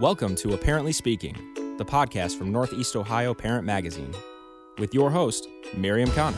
Welcome to Apparently Speaking, the podcast from Northeast Ohio Parent Magazine, with your host, Miriam Connor.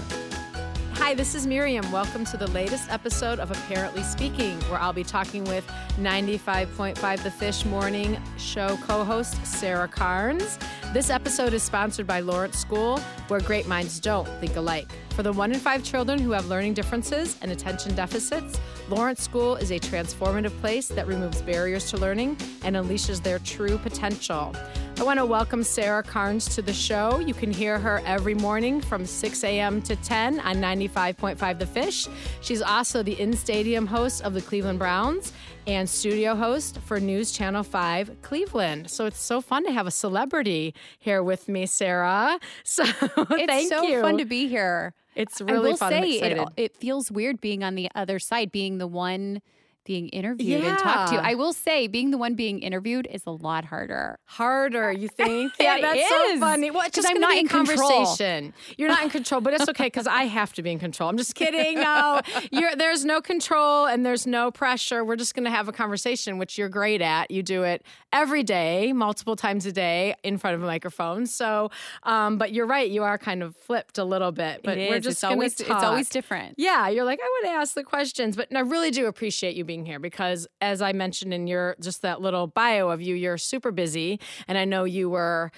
Hi, this is Miriam. Welcome to the latest episode of Apparently Speaking, where I'll be talking with 95.5 The Fish Morning Show co host Sarah Carnes. This episode is sponsored by Lawrence School, where great minds don't think alike. For the one in five children who have learning differences and attention deficits, Lawrence School is a transformative place that removes barriers to learning and unleashes their true potential. I want to welcome Sarah Carnes to the show. You can hear her every morning from 6 a.m. to 10 on 95.5 The Fish. She's also the in stadium host of the Cleveland Browns and studio host for News Channel 5 Cleveland. So it's so fun to have a celebrity here with me, Sarah. So it's thank so you. fun to be here. It's really I will fun. Say it, it feels weird being on the other side, being the one being interviewed and talked to. Yeah. I will say, being the one being interviewed is a lot harder. harder, you think? Yeah, that's so funny. Well, just I'm not in conversation. You're not in control, but it's okay because I have to be in control. I'm just kidding. No, you're, there's no control and there's no pressure. We're just going to have a conversation, which you're great at. You do it every day, multiple times a day in front of a microphone. So, um, but you're right. You are kind of flipped a little bit. But It we're is. just it's always talk. it's always different. Yeah, you're like, I want to ask the questions, but I really do appreciate you being here because, as I mentioned in your just that little bio of you, you're super busy, and I know you were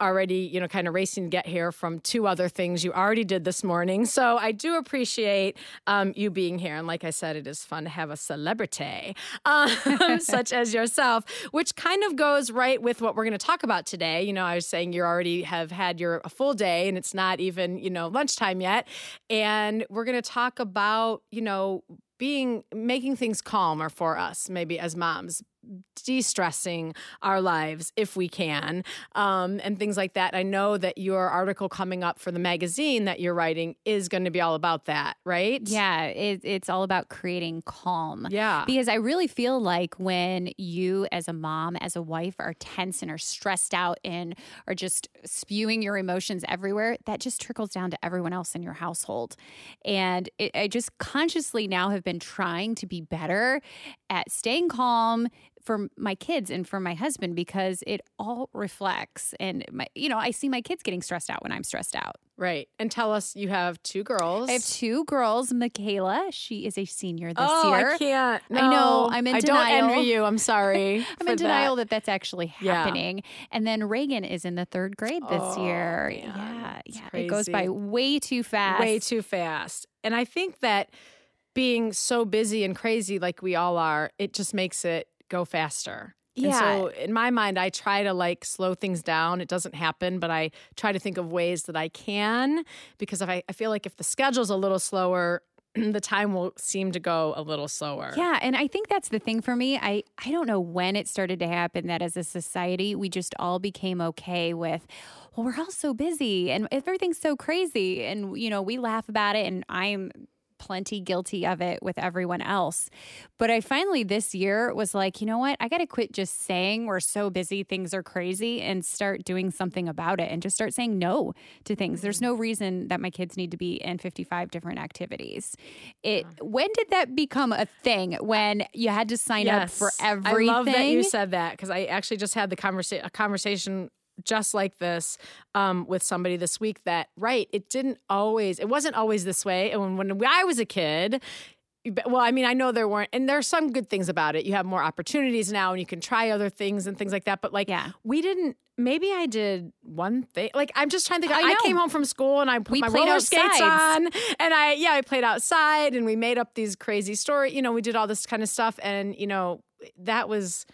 already, you know, kind of racing to get here from two other things you already did this morning. So I do appreciate um, you being here, and like I said, it is fun to have a celebrity um, such as yourself, which kind of goes right with what we're going to talk about today. You know, I was saying you already have had your a full day, and it's not even you know lunchtime yet, and we're going to talk about you know being making things calmer for us maybe as moms de-stressing our lives if we can um, and things like that i know that your article coming up for the magazine that you're writing is going to be all about that right Yeah, it, it's all about creating calm. yeah Because I really feel like when you, as a mom, as a wife, are tense and are stressed out and are just spewing your emotions everywhere, that just trickles down to everyone else in your household. And it, I just consciously now have been trying to be better at staying calm for my kids and for my husband because it all reflects. And my, you know, I see my kids getting stressed out when I'm stressed out. right and tell us you have two girls I have two girls. Michaela, she is a senior this oh year. i can't I know, I'm in i denial. don't envy you i'm sorry I'm in denial that. that. that's actually Yeah. happening. And then Reagan is in the third grade this Oh, year. man. Yeah, It's yeah. It goes by way too fast. way too fast. And I think that being so busy and crazy like we all are, it just makes it go faster. And Yeah. so in my mind, I try to like slow things down. It doesn't happen, but I try to think of ways that I can because if I, I feel like if the schedule's a little slower, the time will seem to go a little slower. Yeah, and I think that's the thing for me. I I don't know when it started to happen that as a society we just all became okay with well we're all so busy and everything's so crazy and you know we laugh about it and I'm plenty guilty of it with everyone else. But I finally this year was like, you know what? I got to quit just saying we're so busy, things are crazy, and start doing something about it and just start saying no to things. There's mm-hmm. no reason that my kids need to be in 55 different activities. It when did that become a thing when you had to sign up for everything? I love that you said that because I actually just had the conversa- a conversation just like this um, with somebody this week that right it didn't always it wasn't always this way. And when, when I was a kid well I mean I know there weren't and there are some good things about it. You have more opportunities now and you can try other things and things like that. But like Yeah. we didn't maybe I did one thing like I'm just trying to think I I, came home from school and I put We my played roller skates outside. on and I yeah I played outside and we made up these crazy story you know we did all this kind of stuff. And you know that was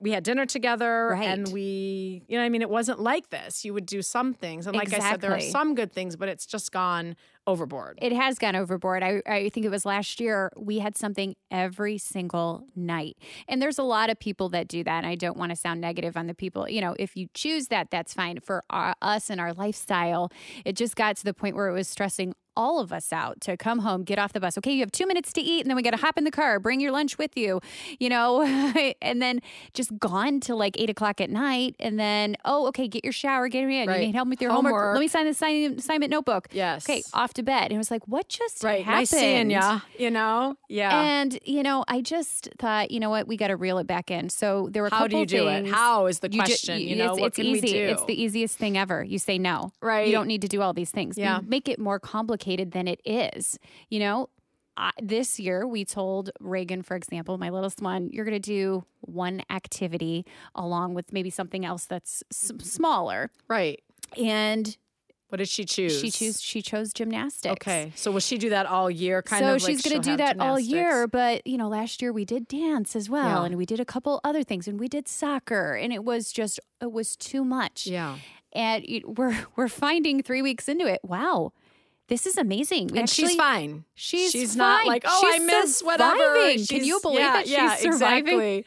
we had dinner together Right. and we you know i mean? It wasn't like this. You would do some things. And like I said there are some good things but it's just gone overboard It has gone overboard. I, I think it was last year we had something every single night. And there's a lot of people that do that. And I don't want to sound negative on the people. You know, if you choose that, that's fine. For our, us and our lifestyle, it just got to the point where it was stressing all of us out to come home, get off the bus. Okay, you have two minutes to eat, and then we got to hop in the car, bring your lunch with you, you know, and then just gone till like eight o'clock at night. And then, oh, okay, get your shower, get in. Right. You need help with your homework. Homework. Let me sign the assign- assignment notebook. Yes. Okay, off off to bed. And it was like, what just Right. happened? Nice seeing ya. You know? Yeah. And you know, I just thought, you know what, we got to reel it back in. So there were a How do you do it? How is the you ju- question? You, know, it's, it's easy. It's the easiest thing ever. You say no. Right. You don't need to do all these things. Yeah. You make it more complicated than it is. You know, I, this year we told Reagan, for example, my littlest one, you're going to do one activity along with maybe something else that's s- smaller. right. And What did she choose? she choose she chose gymnastics. Okay. So will she do that all year? Kind so of. like she's going to do that all year. But you know, last year we did dance as well, Yeah. and we did a couple other things, and we did soccer, and it was just it was too much. Yeah. And it, we're we're finding three weeks into it. Wow, this is amazing. And she's fine. She's she's not like oh She's I miss whatever. surviving. Can you believe yeah, that she's yeah, surviving? Exactly.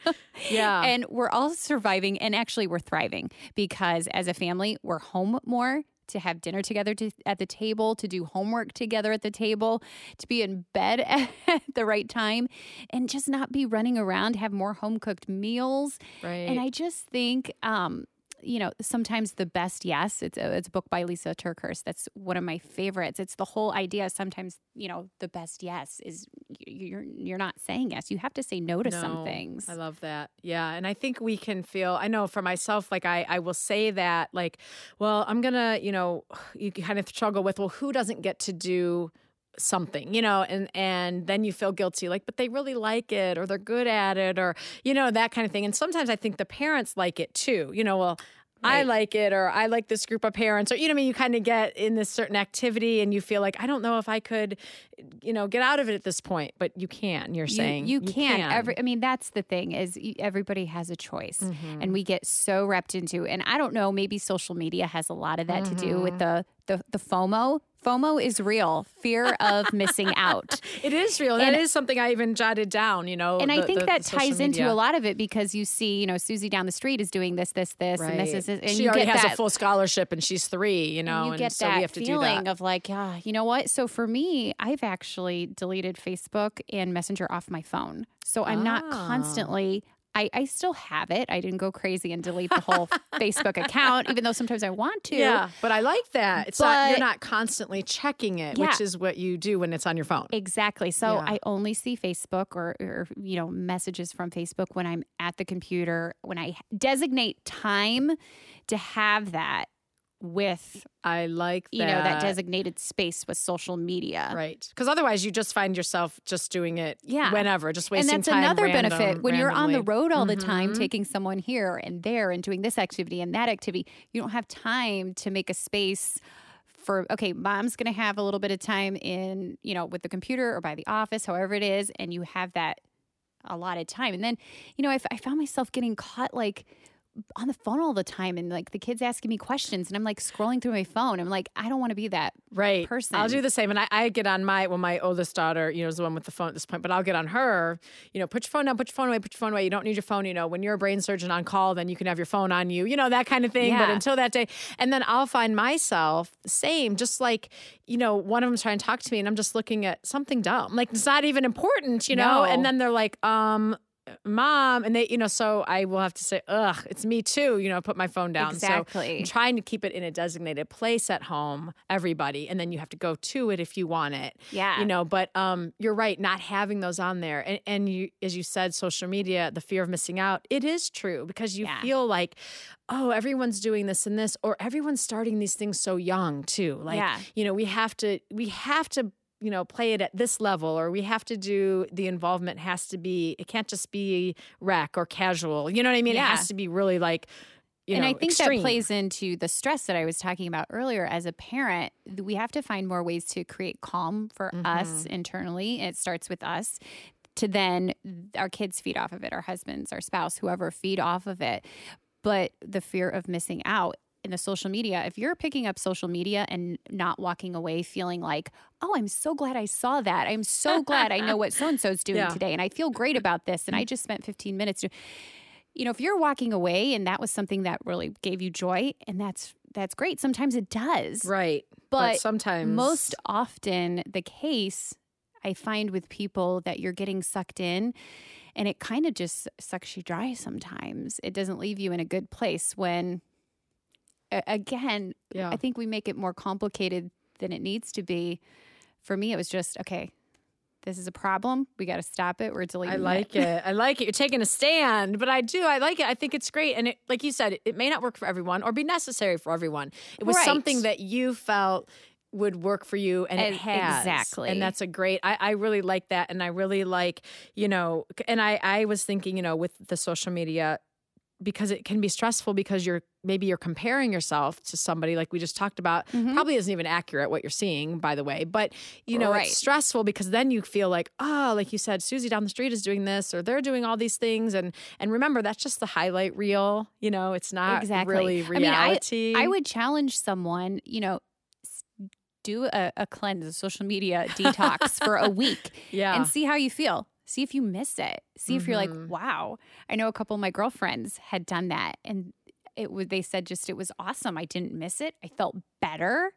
yeah. and we're all surviving, and actually we're thriving because as a family we're home more to have dinner together to, at the table, to do homework together at the table, to be in bed at the right time, and just not be running around, have more home cooked meals. right. And I just think, um, you know, sometimes the best yes. It's a, it's a book by Lisa TerKeurst. That's one of my favorites. It's the whole idea. Sometimes, you know, the best yes is you're you're not saying yes. You have to say no to some things. I love that. Yeah. And I think we can feel, I know for myself, like I, I will say that, like, well, I'm going to, you know, you kind of struggle with, well, who doesn't get to do something you know and and then you feel guilty like but they really like it or they're good at it or you know that kind of thing and sometimes i think the parents like it too you know well I like it, or I like this group of parents, or you know, I mean, you kind of get in this certain activity, and you feel like I don't know if I could, you know, get out of it at this point, but you can. You're You- saying you, can. Every, I mean, that's the thing is everybody has a choice, Mm-hmm. and we get so wrapped into. And I don't know, maybe social media has a lot of that to do Mm-hmm. with the the the FOMO. FOMO is real, fear of missing out. It is real. That And- is something I even jotted down, you know. and I think the- that the ties into media. a lot of it because you see, you know, Susie down the street is doing this, this, this, and this Right. is, this, and she you already has that, a full scholarship and she's three, you know, and you and get so that we have to do feeling that. of like, yeah, you know what? So for me, I've actually deleted Facebook and Messenger off my phone, so I'm not Ah. constantly. I, I still have it. I didn't go crazy and delete the whole Facebook account, even though sometimes I want to. yeah, but I like that. It's not you're not constantly checking it, Yeah. which is what you do when it's on your phone. Exactly. So Yeah. I only see Facebook or, or, you know, messages from Facebook when I'm at the computer, when I designate time to have that with, I like that. you know, that designated space with social media. Right. Because otherwise you just find yourself just doing it Yeah. whenever, just wasting. Time. And that's time. another random- benefit when you're on the road all the time, Mhm. taking someone here and there and doing this activity and that activity. You don't have time to make a space for okay, mom's going to have a little bit of time in, you know, with the computer or by the office, however it is, and you have that allotted time. And then, you know, I, f- I found myself getting caught like on the phone all the time and like the kids asking me questions and I'm like scrolling through my phone. I'm like, I don't want to be that. right person. I'll do the same, and I, I get on my well, my oldest daughter, you know, is the one with the phone at this point. But I'll get on her. You know, put your phone down, put your phone away, put your phone away. You don't need your phone. You know, when you're a brain surgeon on call, then you can have your phone on you. You know that kind of thing. But until that day, and then I'll find myself same, just like you know, one of them's trying to talk to me, and I'm just looking at something dumb, like it's not even important, you know. No. And then they're like, um. Mom, and they, you know, so I will have to say, ugh, it's me too, you know, put my phone down. So Exactly. I'm trying to keep it in a designated place at home, everybody, and then you have to go to it if you want it. Yeah. You know, but um you're right, not having those on there. And and you as you said, social media, the fear of missing out, it is true because you Yeah. feel like Oh, everyone's doing this and this, or everyone's starting these things so young too. Like, Yeah. you know, we have to, we have to, you know, play it at this level, or we have to do the involvement has to be, it can't just be rec or casual. You know what I mean? It has to be really like, you and know, I think extreme. that plays into the stress that I was talking about earlier. As a parent, we have to find more ways to create calm for Mm-hmm. us internally. It starts with us to then our kids feed off of it, our husbands, our spouse, whoever feed off of it. But the fear of missing out in the social media, if you're picking up social media and not walking away feeling like, oh, I'm so glad I saw that. I'm so glad I know what so and so's doing Yeah. today. And I feel great about this. And I mm-hmm. just spent 15 minutes doing you know if you're walking away and that was something that really gave you joy and that's that's great sometimes it does Right. But sometimes most often the case i find with people that you're getting sucked in and it kind of just sucks you dry sometimes it doesn't leave you in a good place when again yeah. i think we make it more complicated than it needs to be. For me, it was just okay. This is a problem. We got to stop it. We're deleting. It. I like it. I like it. You're taking a stand, but I do. I like it. I think it's great. And it, like you said, it, it may not work for everyone or be necessary for everyone. It was Right. something that you felt would work for you and it E- has exactly. and that's a great I, I really like that and i really like you know and i i was thinking you know with the social media because it can be stressful because you're maybe you're comparing yourself to somebody like we just talked about mm-hmm. probably isn't even accurate what you're seeing by the way but you know Right. it's stressful because then you feel like oh like you said susie down the street is doing this or they're doing all these things and and remember that's just the highlight reel you know it's not exactly. really I mean, I- reality I would challenge someone, you know, do a, a cleanse, a social media detox for a week yeah and see how you feel. See if you miss it. See if you're like, Mhm. wow. I know a couple of my girlfriends had done that and it was they said just it was awesome. I didn't miss it. I felt better.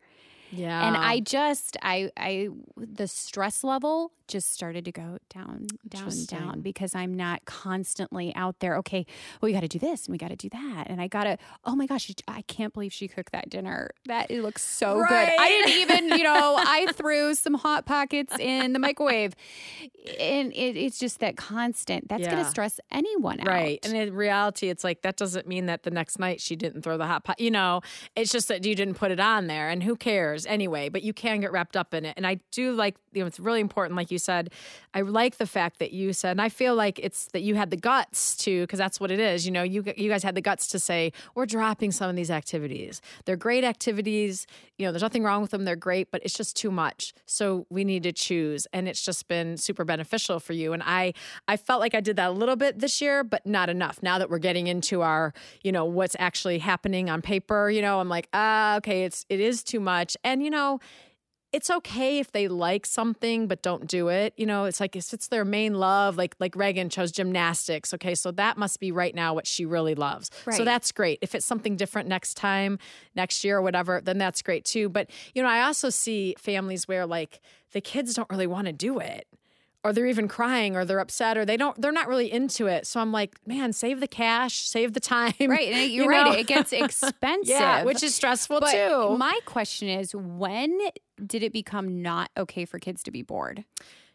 yeah and I just I I the stress level just started to go down down down because I'm not constantly out there okay well we got to do this and we got to do that and I got to oh my gosh I can't believe she cooked that dinner that it looks so good I didn't even you know I threw some hot pockets in the microwave and it, it's just that constant that's going to stress anyone out Right. And in reality, it's like that doesn't mean that the next night she didn't throw the hot pot. You know, it's just that you didn't put it on there. And who cares anyway? But you can get wrapped up in it. And I do like, you know, it's really important, like you said. I like the fact that you said, and I feel like it's that you had the guts to, because that's what it is. You know, you you guys had the guts to say, we're dropping some of these activities. They're great activities. You know, there's nothing wrong with them. They're great, but it's just too much. So we need to choose. And it's just been super beneficial for you. And I I felt like I did that a little bit this year, but not enough. Now that we're getting into our, you know, what's actually happening on paper, you know, I'm like, ah, okay, it's it is too much. And you know, it's okay if they like something but don't do it. You know, it's like if it's their main love, like like Reagan chose gymnastics. Okay, so that must be right now what she really loves. So that's great. If it's something different next time, next year or whatever, then that's great too. But you know, I also see families where like the kids don't really want to do it. Or they're even crying or they're upset or they don't they're not really into it. So I'm like, man, save the cash, save the time. right and you're you right know? it gets expensive yeah, which is stressful But too. my question is, when did it become not okay for kids to be bored?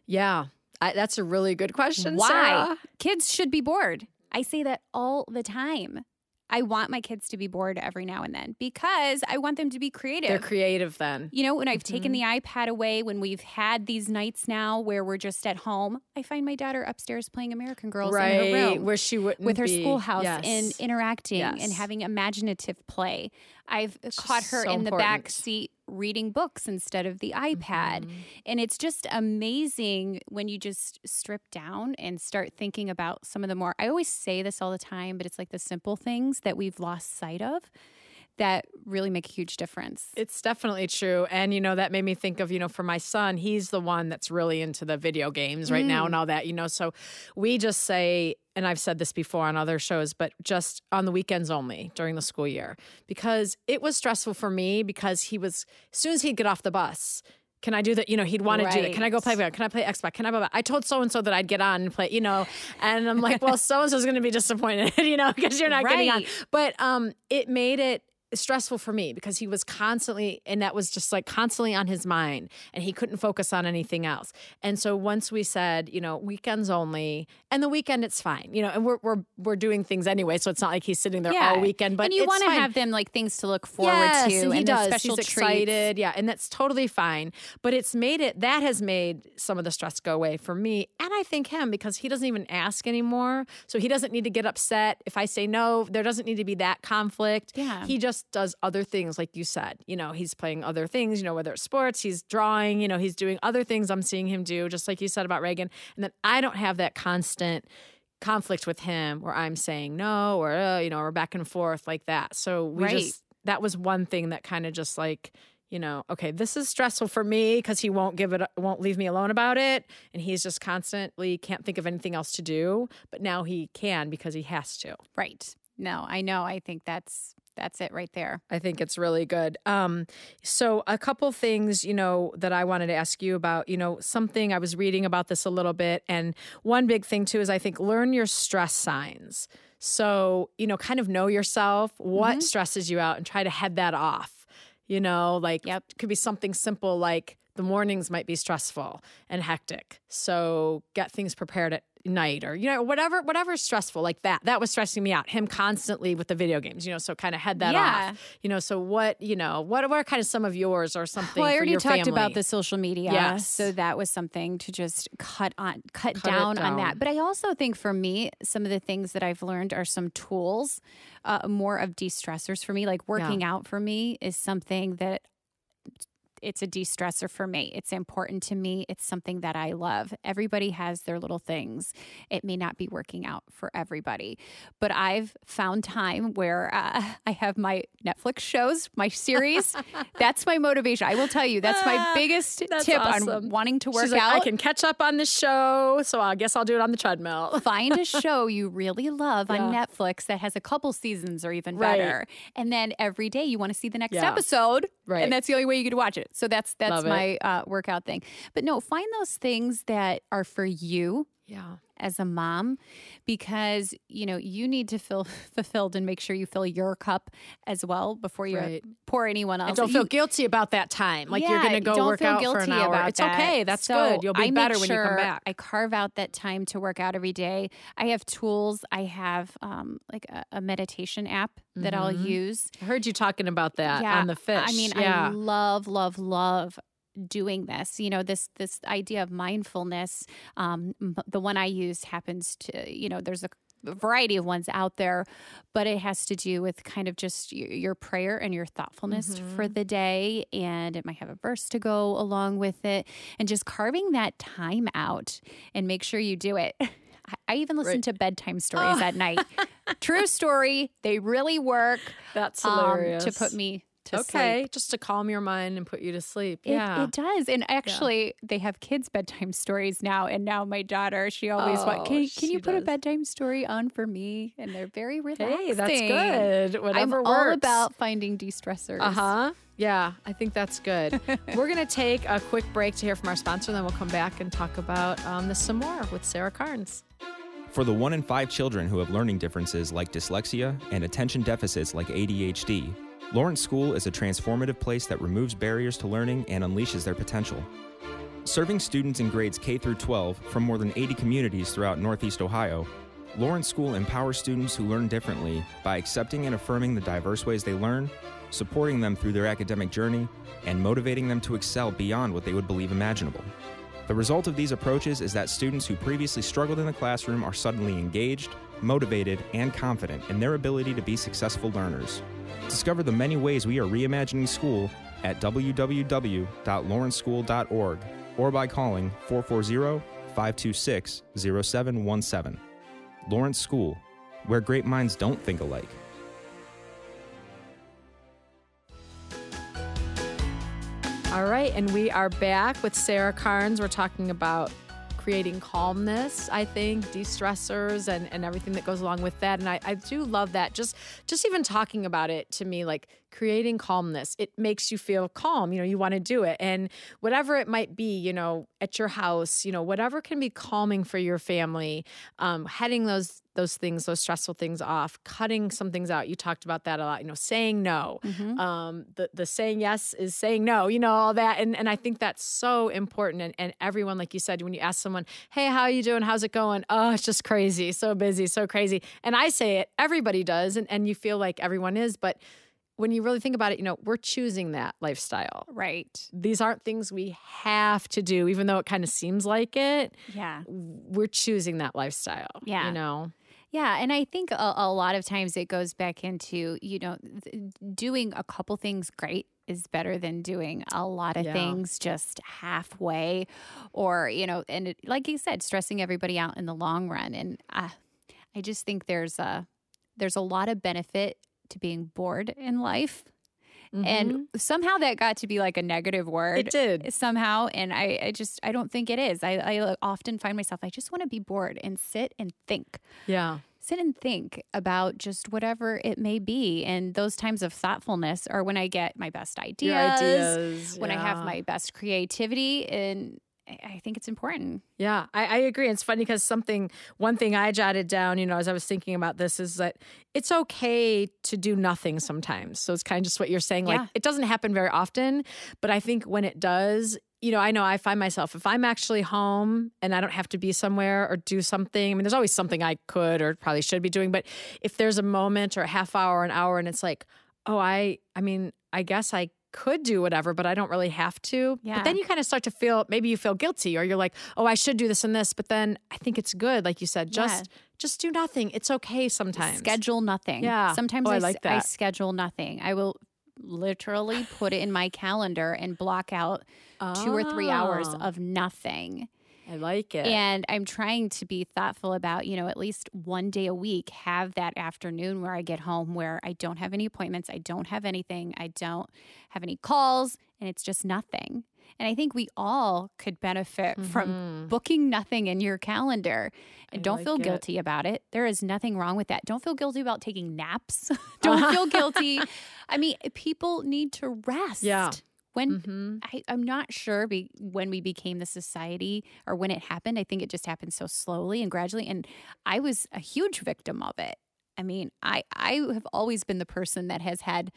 yeah. I, that's a really good question. Why? Sarah. Kids should be bored. I say that all the time. I want my kids to be bored every now and then because I want them to be creative. They're creative then. you know, when I've taken Mm-hmm. the iPad away, when we've had these nights now where we're just at home, I find my daughter upstairs playing American Girls right. in her room Where she wouldn't be with her be. schoolhouse Yes. and interacting Yes. and having imaginative play. I've caught her so in the back seat reading books instead of the iPad. Mm-hmm. And it's just amazing when you just strip down and start thinking about some of the more I always say this all the time, but it's like the simple things that we've lost sight of that really make a huge difference. It's definitely true. And, you know, that made me think of, you know, for my son, he's the one that's really into the video games right now Mm. and all that, you know. So we just say, and I've said this before on other shows, but just on the weekends only during the school year because it was stressful for me because he was, as soon as he'd get off the bus, can I do that? You know, he'd want to do that. Can I go play? Right. Can I play Xbox? Can I? Blah, blah. I told so and so that I'd get on and play. You know, and I'm like, well, so and so's going to be disappointed. You know, because you're not getting on. But um, it made it stressful for me because he was constantly and that was just like constantly on his mind and he couldn't focus on anything else and so once we said you know weekends only and the weekend it's fine you know and we're we're, we're doing things anyway so it's not like he's sitting there all weekend but and you want to have them like things to look forward yes, to and he the does. special He's treats. excited, yeah, and that's totally fine. But it's made it that has made some of the stress go away for me, and I think him because he doesn't even ask anymore, so he doesn't need to get upset if I say no. There doesn't need to be that conflict. Yeah. he just does other things, like you said. You know, he's playing other things. You know, whether it's sports, he's drawing. You know, he's doing other things. I'm seeing him do, just like you said about Reagan, and then I don't have that constant conflict with him where I'm saying no or uh, you know or back and forth like that. So we Right. just that was one thing that kind of just like you know okay this is stressful for me because he won't give it won't leave me alone about it and he's just constantly can't think of anything else to do but now he can because he has to Right. No, I know. I think that's that's it right there. I think it's really good. Um, so a couple things, you know, that I wanted to ask you about, you know, something I was reading about this a little bit, and one big thing too is I think learn your stress signs. So you know, kind of know yourself, what stresses you out, and try to head that off. You know, like Yep. it could be something simple like the mornings might be stressful and hectic. So get things prepared at night or you know whatever whatever's stressful like that that was stressing me out him constantly with the video games you know so kind of head that Yeah. off you know so what you know what, are kind of some of yours or something Well, I already talked family? about the social media, Yes. so that was something to just cut on, cut, Cut it down, on that. But I also think for me, some of the things that I've learned are some tools, uh, more of de-stressors for me. Like working out for me is something that it's a de-stressor for me. It's important to me. It's something that I love. Everybody has their little things. It may not be working out for everybody, but I've found time where uh, I have my Netflix shows, my series. that's my motivation. I will tell you, that's my biggest That's tip awesome. on wanting to work like, out. I can catch up on the show, so I guess I'll do it on the treadmill. Find a show you really love on Netflix that has a couple seasons or even Right. better. And then every day you want to see the next Yeah. episode. Right. And that's the only way you could watch it. So that's that's Love my uh, workout thing. But no, find those things that are for you Yeah. as a mom because you know you need to feel fulfilled and make sure you fill your cup as well before you Right. pour anyone else. And don't You- feel guilty about that time. Like you're going to go work out guilty for an hour. It's that. okay. That's So good. You'll be I better when you come back. I carve out that time to work out every day. I have tools. I have um, like a, a meditation app that I'll Mhm. use. I heard you talking about that Yeah, on the fish. I mean, yeah. I love, love, love doing this you know this this idea of mindfulness um the one i use happens to you know there's a variety of ones out there but it has to do with kind of just your, prayer and your thoughtfulness for Mm-hmm. the day and it might have a verse to go along with it and just carving that time out and make sure you do it I- even listen Right. to bedtime stories at night. True story. They really work That's um, hilarious. to put me to okay, sleep. just to calm your mind and put you to sleep. It, yeah. it does. And actually, they have kids' bedtime stories now. And now my daughter, she always Oh, wants, can, can she you put a bedtime story on for me? And they're very relaxing. hey, that's good. Whatever I'm works. all about finding de-stressors. Uh huh. Yeah, I think that's good. We're going to take a quick break to hear from our sponsor, and then we'll come back and talk about um, this some more with Sarah Carnes. For the one in five children who have learning differences like dyslexia and attention deficits like ADHD, Lawrence School is a transformative place that removes barriers to learning and unleashes their potential. Serving students in grades K through 12 from more than 80 communities throughout Northeast Ohio, Lawrence School empowers students who learn differently by accepting and affirming the diverse ways they learn, supporting them through their academic journey, and motivating them to excel beyond what they would believe imaginable. The result of these approaches is that students who previously struggled in the classroom are suddenly engaged, motivated, and confident in their ability to be successful learners. Discover the many ways we are reimagining school at www.lawrenceschool.org or by calling 440 526 0717. Lawrence School, where great minds don't think alike. All right, and we are back with Sarah Carnes. We're talking about creating calmness, I think, de-stressors and, and everything that goes along with that. And I, I do love that. Just just even talking about it to me, like creating calmness, it makes you feel calm. You know, you want to do it. And whatever it might be, you know, at your house, you know, whatever can be calming for your family, um, heading those those things, those stressful things off, cutting some things out. You talked about that a lot, you know, saying no. Mm-hmm. Um, the the saying yes is saying no, you know, all that. And and I think that's so important. And and everyone, like you said, when you ask someone, Hey, how are you doing? How's it going? Oh, it's just crazy, so busy, so crazy. And I say it, everybody does, and, and you feel like everyone is, but when you really think about it, you know, we're choosing that lifestyle. Right. These aren't things we have to do, even though it kind of seems like it. Yeah. We're choosing that lifestyle. Yeah. You know? Yeah, and I think a, a lot of times it goes back into you know th- doing a couple things great is better than doing a lot of Yeah. things just halfway, or you know, and it, like you said, stressing everybody out in the long run. And uh, I just think there's a there's a lot of benefit to being bored in life, and somehow that got to be like a negative word Mm-hmm. it did. somehow and I, I just i don't think it is I, I often find myself i just want to be bored and sit and think Yeah. sit and think about just whatever it may be and those times of thoughtfulness are when i get my best ideas, ideas. when i have my best creativity and I think it's important. Yeah, I, I agree. It's funny because something, one thing I jotted down, you know, as I was thinking about this is that it's okay to do nothing sometimes. So it's kind of just what you're saying. Like Yeah. it doesn't happen very often, but I think when it does, you know, I know I find myself if I'm actually home and I don't have to be somewhere or do something. I mean, there's always something I could or probably should be doing, but if there's a moment or a half hour, an hour, and it's like, oh, I, I mean, I guess I could do whatever, but I don't really have to. Yeah. But then you kind of start to feel maybe you feel guilty or you're like, oh, I should do this and this. But then I think it's good, like you said, just just do nothing. It's okay sometimes. Schedule nothing. Yeah. Sometimes Oh, I I, like I schedule nothing. I will literally put it in my calendar and block out two or three hours Oh. of nothing. I like it. And I'm trying to be thoughtful about, you know, at least one day a week, have that afternoon where I get home where I don't have any appointments, I don't have anything, I don't have any calls, and it's just nothing. And I think we all could benefit from mm-hmm. booking nothing in your calendar. And I don't like feel it. guilty about it. There is nothing wrong with that. Don't feel guilty about taking naps. don't feel guilty. I mean, people need to rest. Yeah. When Mhm. I, I'm not sure be, when we became the society or when it happened. I think it just happened so slowly and gradually. And I was a huge victim of it. I mean, I, I have always been the person that has had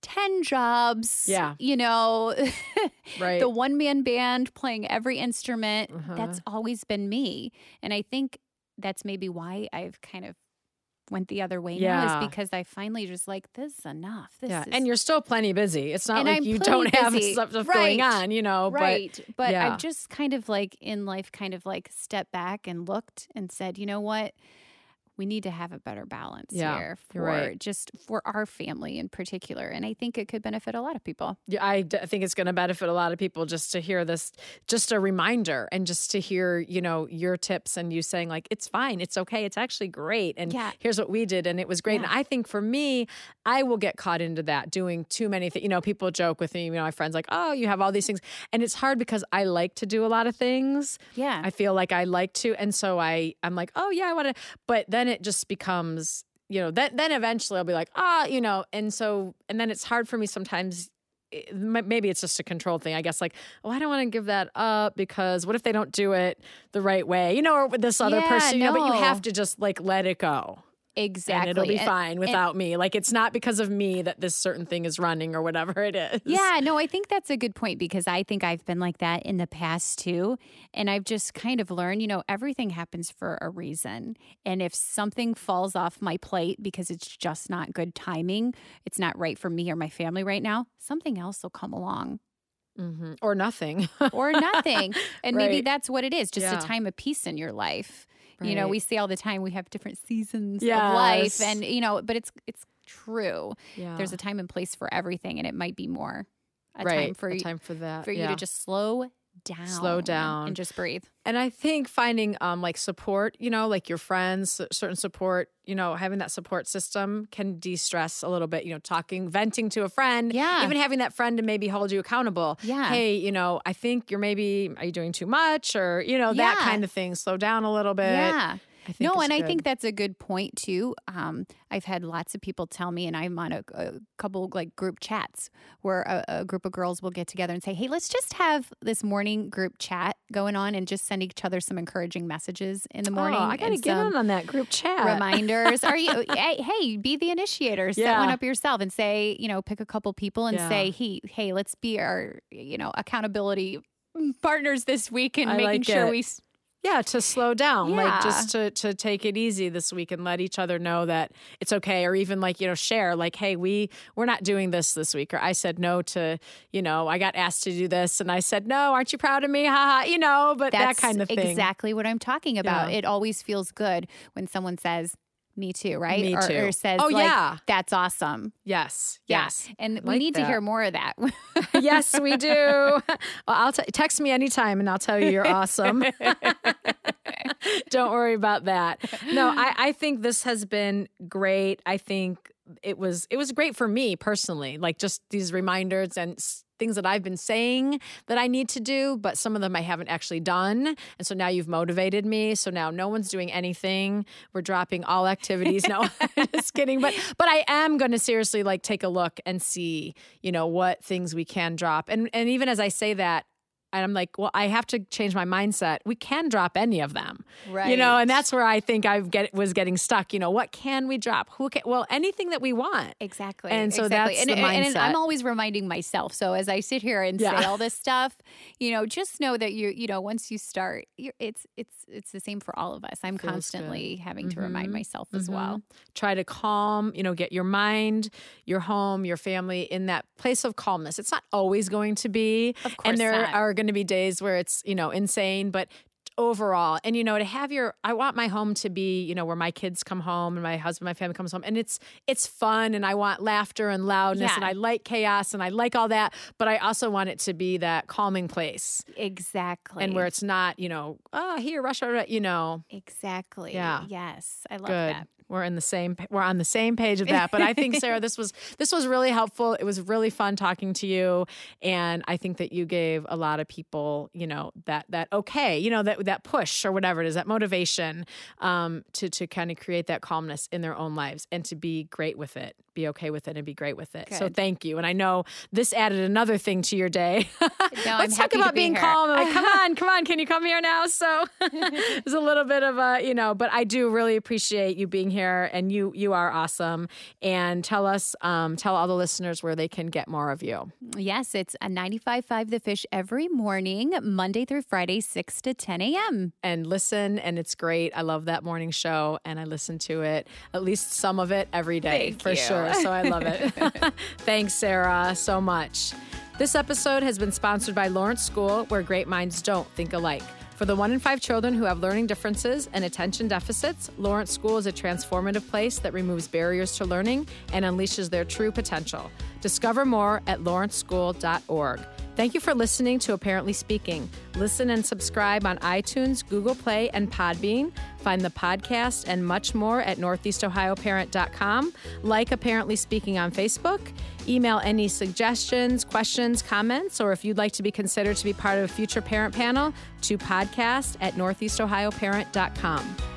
10 jobs. Yeah. You know, right. the one man band playing every instrument. Uh-huh. That's always been me. And I think that's maybe why I've kind of went the other way now Yeah. is because I finally just like, this is enough. This yeah, is and you're still plenty busy. It's not And like I'm you don't have busy. stuff, stuff Right. going on, you know. right but, yeah. i've just kind of like in life kind of like stepped back and looked and said you know what we need to have a better balance Yeah, here for right. just for our family in particular and i think it could benefit a lot of people Yeah, I d- think it's going to benefit a lot of people just to hear this, just a reminder, and just to hear, you know, your tips and you saying like, it's fine, it's okay, it's actually great, and Yeah. here's what we did, and it was great. Yeah. And I think for me, I will get caught into that doing too many things. You know, people joke with me, you know, my friends like, oh, you have all these things, and it's hard because I like to do a lot of things. yeah I feel like I like to, and so I, I'm like, oh yeah, I want to, but then it just becomes, you know, then then eventually I'll be like, ah, you know, and so, and then it's hard for me sometimes. Maybe it's just a control thing. I guess, like, oh, I don't want to give that up because what if they don't do it the right way, you know, or with this other Yeah, person, you know, but you have to just like let it go, exactly and it'll be And- fine without me. Like, it's not because of me that this certain thing is running or whatever it is. Yeah, no, I think that's a good point because I think I've been like that in the past too. And I've just kind of learned, you know, everything happens for a reason. And if something falls off my plate because it's just not good timing, it's not right for me or my family right now, something else will come along Mhm. or nothing. or nothing. and maybe that's what it is just Yeah. a time of peace in your life. You know, we say all the time we have different seasons of life and you know, but it's it's true. yeah. There's a time and place for everything and it might be more a right. time for a you time for that. for you to just slow down. Slow down. And just breathe. And I think finding um like support, you know, like your friends, certain support, you know, having that support system can de-stress a little bit, you know, talking, venting to a friend, Yeah. even having that friend to maybe hold you accountable. Yeah. Hey, you know, I think you're maybe are you doing too much or, you know, that Yeah. kind of thing. Slow down a little bit. Yeah. No, and I think that's a good point too. Um, I've had lots of people tell me, and I'm on a, a couple like group chats where a, a group of girls will get together and say, "Hey, let's just have this morning group chat going on, and just send each other some encouraging messages in the morning." Oh, I gotta get some in on that group chat. reminders. Are you? Hey, hey, be the initiator. Set Yeah. one up yourself and say, you know, pick a couple people and Yeah. say, hey, hey, let's be our, you know, accountability partners this week and I making like sure it. we. Yeah, to slow down, Yeah. like just to to take it easy this week and let each other know that it's okay, or even like you know share like, hey, we we're not doing this this week, or I said no to you know I got asked to do this and I said no, aren't you proud of me? Haha, you know, but That's that kind of thing. exactly what I'm talking about. Yeah. It always feels good when someone says, "Me too," right? Me or, too. or says, Oh, like, yeah. that's awesome." Yes, Yeah. yes, and we like need to hear more of that. yes, we do. Well, I'll t- text me anytime and I'll tell you you're awesome. Don't worry about that. No, I, I think this has been great. I think it was it was great for me personally. Like just these reminders and things that I've been saying that I need to do, but some of them I haven't actually done. And so now you've motivated me. So now no one's doing anything. We're dropping all activities. No, just kidding. But but I am going to seriously like take a look and see, you know, what things we can drop. And and even as I say that, and I'm like, well, I have to change my mindset. We can drop any of them, right? You know, and that's where I think I get was getting stuck. You know, what can we drop? Who can? Well, anything that we want. Exactly. And so exactly. that's and, the and- and I'm always reminding myself. So as I sit here and Yeah. say all this stuff, you know, just know that you you know once you start, you're, it's it's it's the same for all of us. I'm Feels constantly having to remind Mhm. myself as well. Try to calm, you know, get your mind, your home, your family in that place of calmness. It's not always going to be. Of course and there not. are going to be days where it's, you know, insane, but overall and you know to have your i want my home to be you know where my kids come home and my husband my family comes home and it's it's fun and i want laughter and loudness Yeah. and i like chaos and i like all that but i also want it to be that calming place Exactly. and where it's not you know oh here rush hour you know exactly. Yeah. Yes, I love Good. that. We're in the same we're on the same page of that. But I think Sarah, this was this was really helpful. It was really fun talking to you. And I think that you gave a lot of people, you know, that that okay, you know, that that push or whatever it is, that motivation um to to kind of create that calmness in their own lives and to be great with it. Be okay with it and be great with it. So thank you. And I know this added another thing to your day. I'm Let's talk about be being here. calm. Like, come on, come on, can you come here now? So there's a little bit of a, you know, but I do really appreciate you being here and you you are awesome. And tell us, um, tell all the listeners where they can get more of you. Yes, it's a 95.5 The Fish every morning, Monday through Friday, 6 to 10 a.m. And listen, and it's great. I love that morning show and I listen to it, at least some of it every day Thank for you. sure. So I love it. Thanks, Sarah, so much. This episode has been sponsored by Lawrence School, where great minds don't think alike. For the one in five children who have learning differences and attention deficits, Lawrence School is a transformative place that removes barriers to learning and unleashes their true potential. Discover more at lawrenceschool.org. Thank you for listening to Apparently Speaking. Listen and subscribe on iTunes, Google Play, and Podbean. Find the podcast and much more at northeastohioparent.com. Like Apparently Speaking on Facebook. Email any suggestions, questions, comments, or if you'd like to be considered to be part of a future parent panel to podcast at northeastohioparent.com.